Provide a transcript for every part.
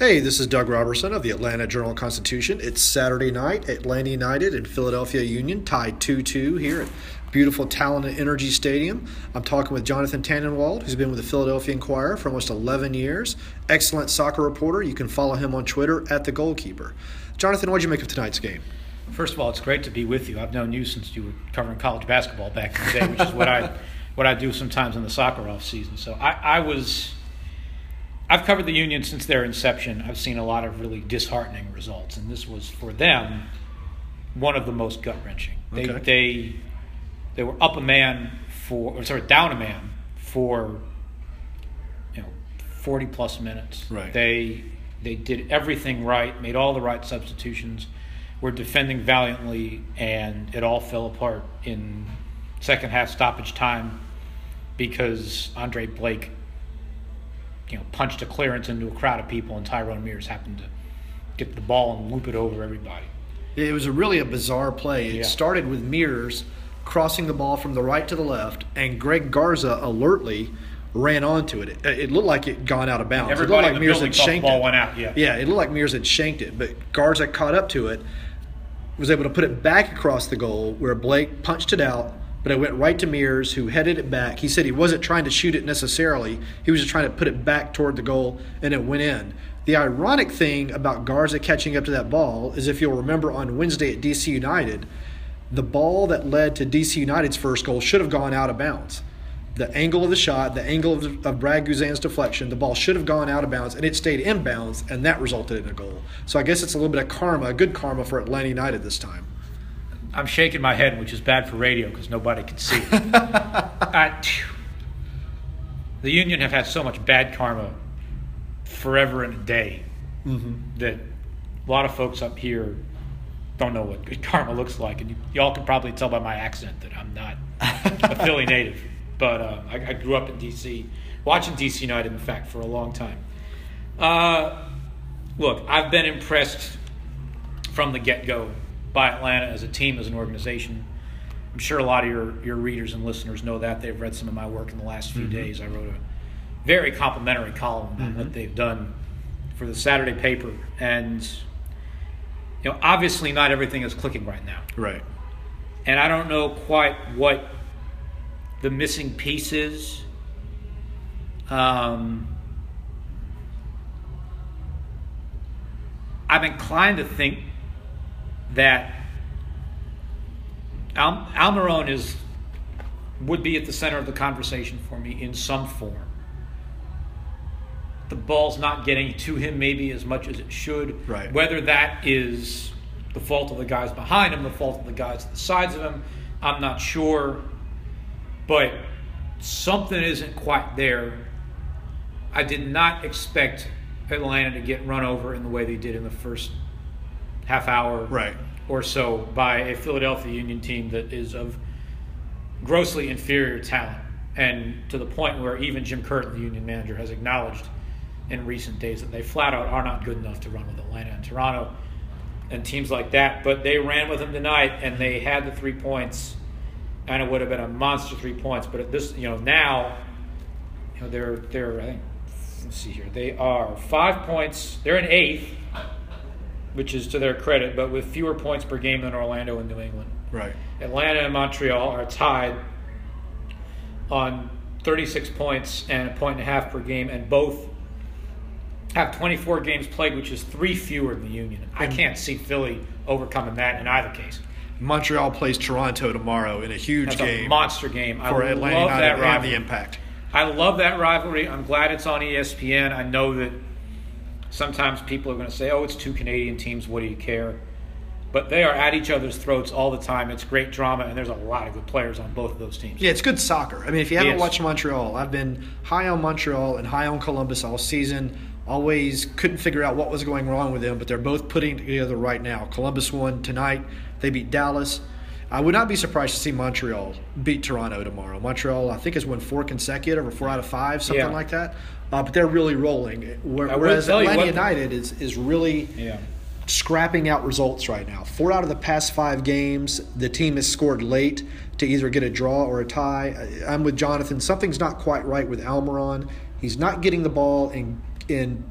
Hey, this is Doug Roberson of the Atlanta Journal Constitution. It's Saturday night. Atlanta United and Philadelphia Union tied 2 2 here at beautiful Talent and Energy Stadium. I'm talking with Jonathan Tannenwald, who's been with the Philadelphia Inquirer for almost 11 years. Excellent soccer reporter. You can follow him on Twitter at the goalkeeper. Jonathan, what did you make of tonight's game? First of all, it's great to be with you. I've known you since you were covering college basketball back in the day, which is what I what I do sometimes in the soccer off season. So I, I was I've covered the union since their inception. I've seen a lot of really disheartening results, and this was for them one of the most gut wrenching. They, Okay. they they were up a man for, or sorry, down a man for you know forty plus minutes. Right. They they did everything right, made all the right substitutions, were defending valiantly, and it all fell apart in second half stoppage time because Andre Blake, you know, punched a clearance into a crowd of people, and Tyrone Mears happened to get the ball and loop it over everybody. It was a really a bizarre play. It Yeah. started with Mears crossing the ball from the right to the left, and Greg Garza alertly ran onto it. It, it looked like it gone out of bounds. Everybody it looked like the Mears had shanked ball it. went out, yeah. yeah, it looked like Mears had shanked it, but Garza caught up to it, was able to put it back across the goal where Blake punched it out, but it went right to Mears, who headed it back. He said he wasn't trying to shoot it necessarily; he was just trying to put it back toward the goal, and it went in. The ironic thing about Garza catching up to that ball is, if you'll remember on Wednesday at DC United, the ball that led to DC United's first goal should have gone out of bounds. The angle of the shot, the angle of, of Brad Guzan's deflection, the ball should have gone out of bounds, and it stayed in bounds, and that resulted in a goal. So I guess it's a little bit of karma, good karma for Atlanta United this time. I'm shaking my head, which is bad for radio because nobody can see it. I- the union have had so much bad karma forever and a day that a lot of folks up here don't know what good karma looks like, and y'all can probably tell by my accent that I'm not a Philly native. But uh, I, I grew up in D.C., watching D.C. United, in fact, for a long time. Uh, look, I've been impressed from the get go by Atlanta as a team, as an organization. I'm sure a lot of your, your readers and listeners know that. They've read some of my work in the last few days. I wrote a very complimentary column about what they've done for the Saturday paper. And, you know, obviously not everything is clicking right now. Right. And I don't know quite what the missing piece is. Um, I'm inclined to think that Al- Almiron is would be at the center of the conversation for me in some form. The ball's not getting to him maybe as much as it should. Right. Whether that is the fault of the guys behind him, the fault of the guys at the sides of him, I'm not sure. But something isn't quite there. I did not expect Atlanta to get run over in the way they did in the first half hour Right. or so by a Philadelphia Union team that is of grossly inferior talent. And to the point where even Jim Curtin, the Union manager, has acknowledged in recent days that they flat out are not good enough to run with Atlanta and Toronto and teams like that. But they ran with them tonight and they had the three points. And it would have been a monster three points. But at this, you know, now, you know, they're, they're, I think, let's see here, they are five points, they're in eighth, which is to their credit, but with fewer points per game than Orlando and New England. Right. Atlanta and Montreal are tied on 36 points and a point and a half per game, and both have 24 games played, which is three fewer than the Union. I can't see Philly overcoming that in either case. Montreal plays Toronto tomorrow in a huge That's game a monster game. I for Atlanta love United that and rivalry. the Impact. I love that rivalry. I'm glad it's on ESPN. I know that sometimes people are going to say, "Oh, it's two Canadian teams. What do you care?" But they are at each other's throats all the time. It's great drama, and there's a lot of good players on both of those teams. Yeah, it's good soccer. I mean, if you haven't Yes. watched Montreal, I've been high on Montreal and high on Columbus all season. Always couldn't figure out what was going wrong with them, but they're both putting together right now. Columbus won tonight. They beat Dallas. I would not be surprised to see Montreal beat Toronto tomorrow. Montreal, I think, has won four consecutive or four out of five, something Yeah. like that. Uh, but they're really rolling. Where- I will Whereas Atlanta what- United is, is really Yeah. scrapping out results right now. Four out of the past five games, the team has scored late to either get a draw or a tie. I'm with Jonathan. Something's not quite right with Almiron. He's not getting the ball in in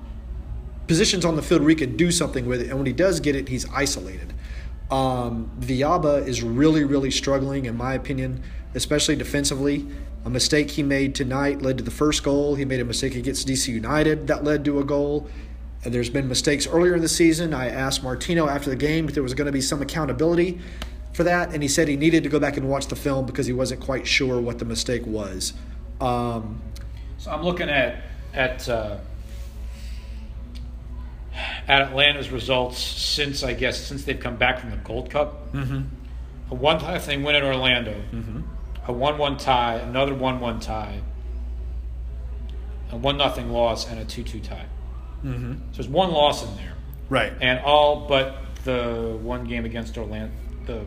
positions on the field where he can do something with it, and when he does get it, he's isolated. Um, Villalba is really, really struggling, in my opinion, especially defensively. A mistake he made tonight led to the first goal. He made a mistake against DC United that led to a goal. And there's been mistakes earlier in the season. I asked Martino after the game if there was going to be some accountability for that, and he said he needed to go back and watch the film because he wasn't quite sure what the mistake was. Um, So I'm looking at at uh, at Atlanta's results since I guess since they've come back from the Gold Cup. Mm-hmm. A one tie thing win at Orlando. Mm-hmm. A one-one tie, another one-one tie, a one nothing loss, and a two-two tie. Mm-hmm. So there's one loss in there, right. and all but the one game against Orlando. The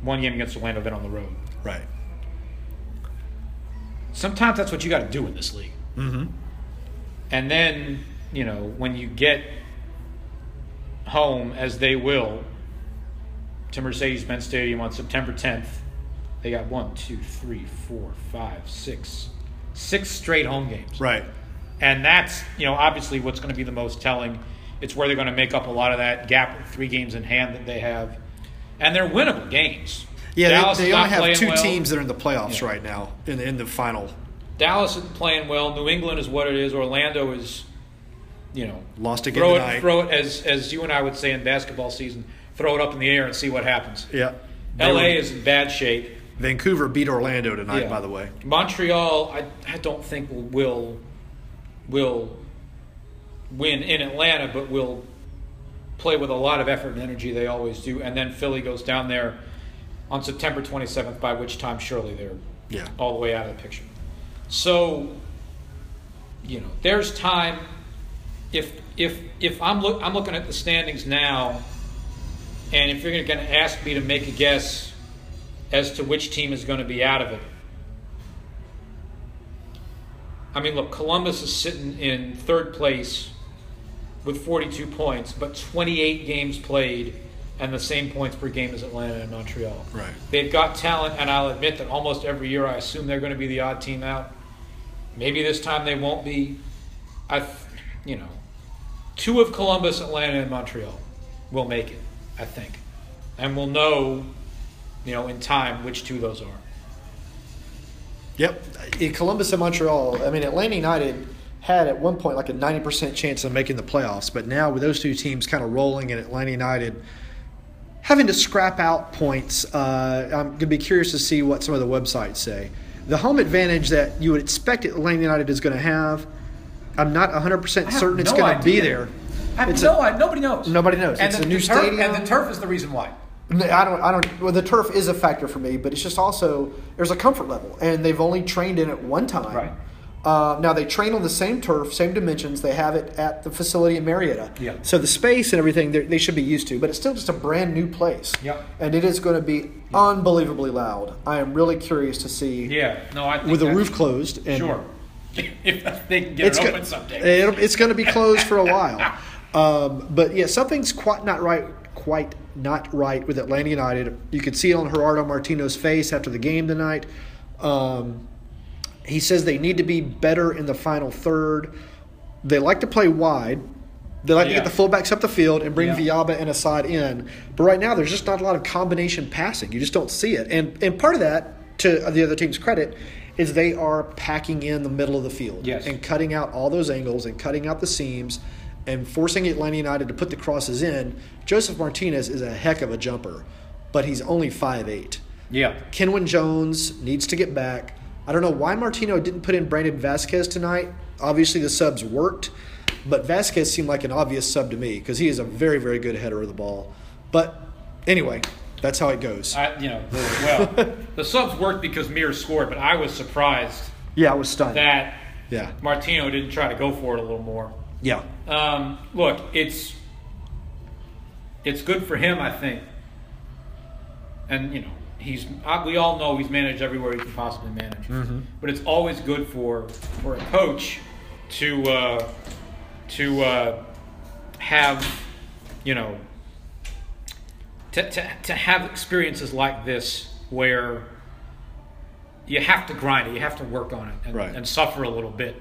one game against Orlando been on the road. Right. sometimes that's what you got to do in this league. Mm-hmm. And then, you know, when you get home, as they will, to Mercedes Benz Stadium on September 10th, they got one, two, three, four, five, six, six straight home games. Right. And that's, you know, obviously what's going to be the most telling. It's where they're going to make up a lot of that gap three games in hand that they have. And they're winnable games. Yeah, Dallas they, they only have two well. teams that are in the playoffs Yeah. right now in the, in the final. Dallas is playing well. New England is what it is. Orlando is, you know, Lost again throw tonight. it, throw it as as you and I would say in basketball season. Throw it up in the air and see what happens. Yeah. LA were- is in bad shape. Vancouver beat Orlando tonight, Yeah. by the way. Montreal, I, I don't think will, will will win in Atlanta, but will play with a lot of effort and energy. They always do. And then Philly goes down there on September 27th, by which time surely they're Yeah. all the way out of the picture. So, you know, there's time. If if if I'm look I'm looking at the standings now, and if you're going to ask me to make a guess as to which team is going to be out of it, I mean, look, Columbus is sitting in third place with 42 points, but 28 games played and the same points per game as Atlanta and Montreal. Right. They've got talent, and I'll admit that almost every year I assume they're going to be the odd team out. Maybe this time they won't be. I, you know, two of Columbus, Atlanta, and Montreal will make it. I think, and we'll know, you know, in time which two those are. Yep. In Columbus and Montreal, I mean, Atlanta United had at one point like a 90% chance of making the playoffs, but now with those two teams kind of rolling and Atlanta United having to scrap out points, uh, I'm going to be curious to see what some of the websites say. The home advantage that you would expect Atlanta United is going to have, I'm not 100% certain it's going to be there. I have It's no a-. Nobody knows. Nobody knows. And It's the, a new turf, stadium. and the turf is the reason why. I don't. I don't. Well, the turf is a factor for me, but it's just also there's a comfort level, and they've only trained in it one time. Right. Uh, now they train on the same turf, same dimensions. They have it at the facility in Marietta. Yeah. So the space and everything they're- should be used to, but it's still just a brand new place. Yeah. And it is going to be unbelievably loud. I am really curious to see. Yeah. No, I think With the roof closed. And Sure. if they can get it's it open someday. it'll- it's going to be closed for a while. Um, but yeah, something's quite not right. Quite not right with Atlanta United. You could see it on Gerardo Martino's face after the game tonight. Um, he says they need to be better in the final third. They like to play wide. They like to get the fullbacks up the field and bring Yeah. Villalba and Asad in. But right now, there's just not a lot of combination passing. You just don't see it. And and part of that, to the other team's credit, is they are packing in the middle of the field Yes. and cutting out all those angles and cutting out the seams and forcing Atlanta United to put the crosses in. Josef Martinez is a heck of a jumper, but he's only 5'8". yeah. Kenwyne Jones needs to get back. I don't know why Martino didn't put in Brandon Vazquez tonight. Obviously, the subs worked, but Vazquez seemed like an obvious sub to me because he is a very, very good header of the ball. But anyway, that's how it goes. I, you know, well, the subs worked because Mears scored, but I was surprised yeah, I was stunned. that yeah, Martino didn't try to go for it a little more. yeah, Um, look, it's it's good for him, I think, and you know he's uh, we all know he's managed everywhere he can possibly manage. But it's always good for for a coach to uh, to uh, have you know to, to to have experiences like this where you have to grind it, you have to work on it, and, Right. and suffer a little bit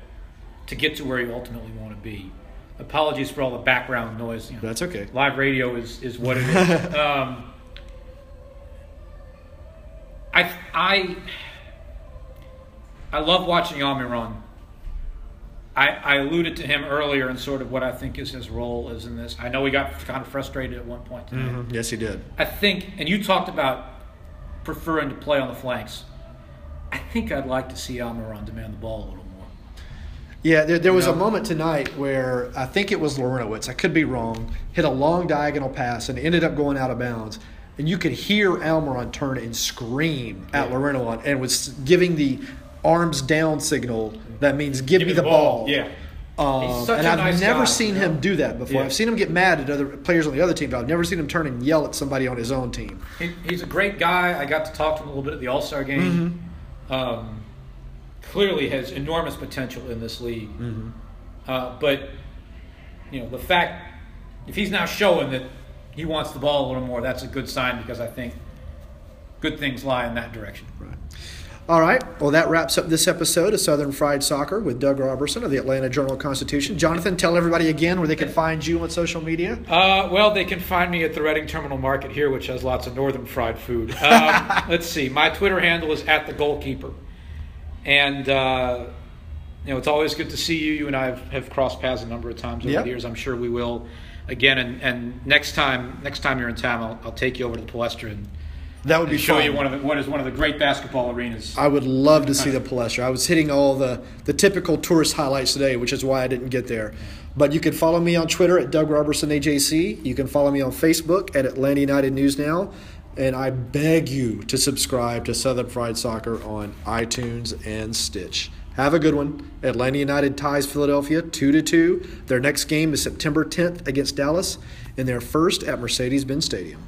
to get to where you ultimately want to be. Apologies for all the background noise. You know, That's okay. Live radio is, is what it is. um, I I I love watching Almiron. I, I alluded to him earlier and sort of what I think is his role is in this. I know he got kind of frustrated at one point tonight. Mm-hmm. yes, he did. I think, and you talked about preferring to play on the flanks. I think I'd like to see Almiron demand the ball a little more. Yeah, there, there was know? a moment tonight where I think it was Larentowicz. I could be wrong. Hit a long diagonal pass and ended up going out of bounds. And you could hear Almiron turn and scream at Yeah. Larentowicz and was giving the arms down signal. That means give, me the ball. Yeah. Um, He's such and a I've nice never guy, seen you know? him do that before. Yeah. I've seen him get mad at other players on the other team, but I've never seen him turn and yell at somebody on his own team. He, he's a great guy. I got to talk to him a little bit at the All Star game. Mm-hmm. Um, clearly has enormous potential in this league. Mm-hmm. Uh, but you know the fact if he's now showing that he wants the ball a little more, that's a good sign because I think good things lie in that direction. All right. Well, that wraps up this episode of Southern Fried Soccer with Doug Roberson of the Atlanta Journal Constitution. Jonathan, tell everybody again where they can find you on social media. Uh, well, they can find me at the Reading Terminal Market here, which has lots of northern fried food. Um, let's see. My Twitter handle is at the goalkeeper, and uh, you know it's always good to see you. You and I have, have crossed paths a number of times over Yep. the years. I'm sure we will again. And, and next time, next time you're in town, I'll, I'll take you over to the Palestra and, That would be show fun. you one of the, what is one of the great basketball arenas. I would love to see the Palestra. I was hitting all the, the typical tourist highlights today, which is why I didn't get there. But you can follow me on Twitter at Doug Roberson AJC. You can follow me on Facebook at Atlanta United News Now. And I beg you to subscribe to Southern Fried Soccer on iTunes and Stitch. Have a good one. Atlanta United ties Philadelphia 2 to 2. Their next game is September 10th against Dallas, and their first at Mercedes Benz Stadium.